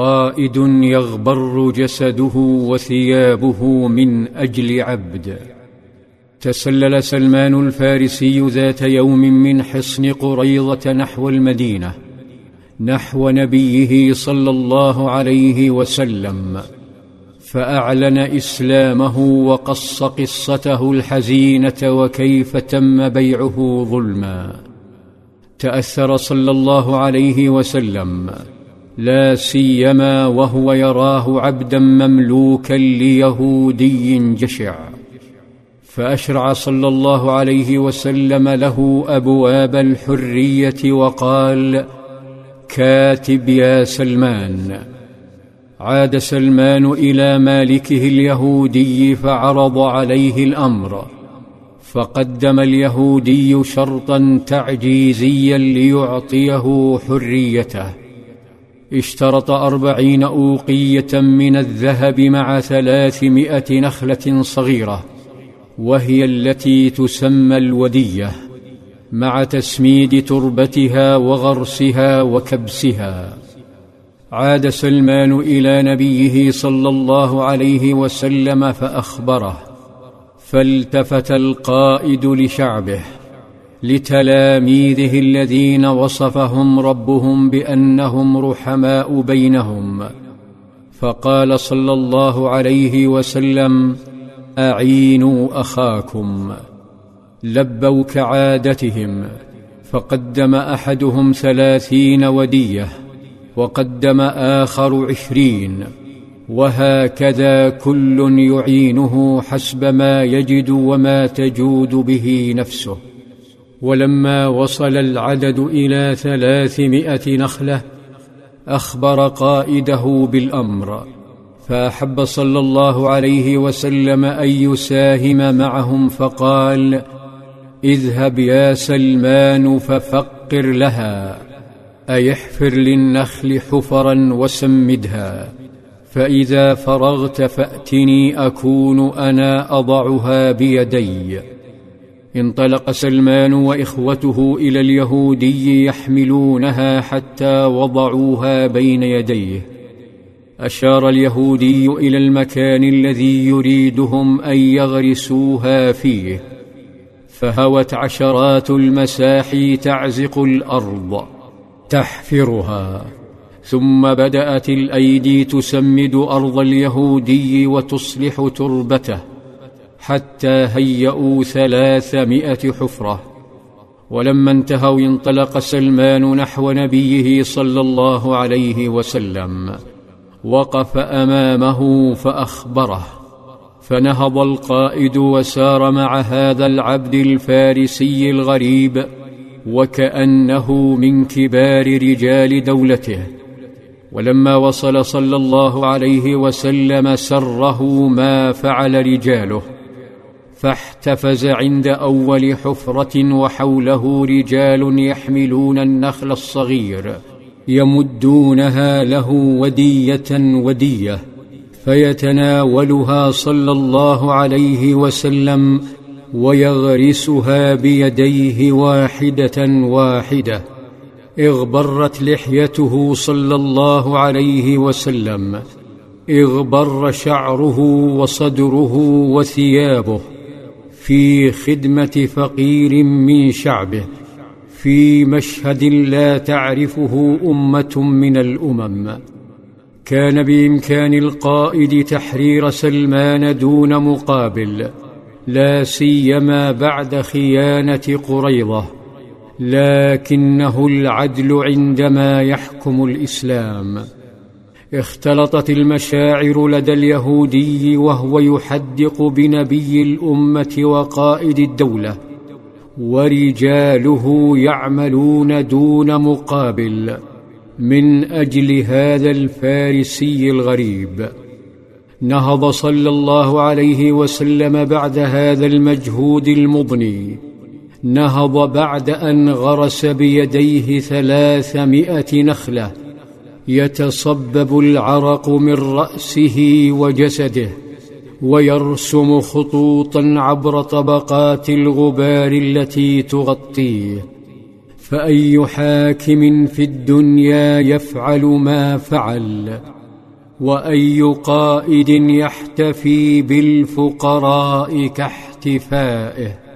قائد يغبر جسده وثيابه من أجل عبد. تسلل سلمان الفارسي ذات يوم من حصن قريضه نحو المدينة نحو نبيه صلى الله عليه وسلم فأعلن إسلامه وقص قصته الحزينة وكيف تم بيعه ظلما. تأثر صلى الله عليه وسلم. لا سيما وهو يراه عبدا مملوكا ليهودي جشع. فأشرع صلى الله عليه وسلم له أبواب الحرية وقال كاتب يا سلمان. عاد سلمان إلى مالكه اليهودي فعرض عليه الأمر. فقدم اليهودي شرطا تعجيزيا ليعطيه حريته. اشترط أربعين أوقية من الذهب مع ثلاثمائة نخلة صغيرة وهي التي تسمى الودية مع تسميد تربتها وغرسها وكبسها. عاد سلمان إلى نبيه صلى الله عليه وسلم فأخبره فالتفت القائد لشعبه لتلاميذه الذين وصفهم ربهم بأنهم رحماء بينهم. فقال صلى الله عليه وسلم أعينوا أخاكم لبوا كعادتهم فقدم أحدهم ثلاثين ودية وقدم آخر عشرين وهكذا كل يعينه حسب ما يجد وما تجود به نفسه. ولما وصل العدد إلى ثلاثمائة نخلة أخبر قائده بالأمر فأحب صلى الله عليه وسلم أن يساهم معهم فقال اذهب يا سلمان ففقر لها اي احفر للنخل حفرا وسمدها فإذا فرغت فأتني أكون أنا أضعها بيدي. انطلق سلمان وإخوته إلى اليهودي يحملونها حتى وضعوها بين يديه. أشار اليهودي إلى المكان الذي يريدهم أن يغرسوها فيه. فهوت عشرات المساحي تعزق الأرض تحفرها. ثم بدأت الأيدي تسمد أرض اليهودي وتصلح تربته. حتى هيئوا ثلاثمائة حفرة. ولما انتهوا انطلق سلمان نحو نبيه صلى الله عليه وسلم. وقف أمامه فأخبره. فنهض القائد وسار مع هذا العبد الفارسي الغريب وكأنه من كبار رجال دولته. ولما وصل صلى الله عليه وسلم سره ما فعل رجاله. فاحتفز عند أول حفرة وحوله رجال يحملون النخل الصغير يمدونها له ودية ودية فيتناولها صلى الله عليه وسلم ويغرسها بيديه واحدة واحدة اغبرت لحيته صلى الله عليه وسلم اغبر شعره وصدره وثيابه في خدمة فقير من شعبه في مشهد لا تعرفه أمة من الأمم. كان بإمكان القائد تحرير سلمان دون مقابل لا سيما بعد خيانة قريضه لكنه العدل عندما يحكم الإسلام. اختلطت المشاعر لدى اليهودي وهو يحدق بنبي الأمة وقائد الدولة ورجاله يعملون دون مقابل من أجل هذا الفارسي الغريب. نهض صلى الله عليه وسلم بعد هذا المجهود المضني. نهض بعد أن غرس بيديه ثلاثمائة نخلة. يتصبب العرق من رأسه وجسده ويرسم خطوطا عبر طبقات الغبار التي تغطيه فأي حاكم في الدنيا يفعل ما فعل؟ وأي قائد يحتفي بالفقراء كاحتفائه؟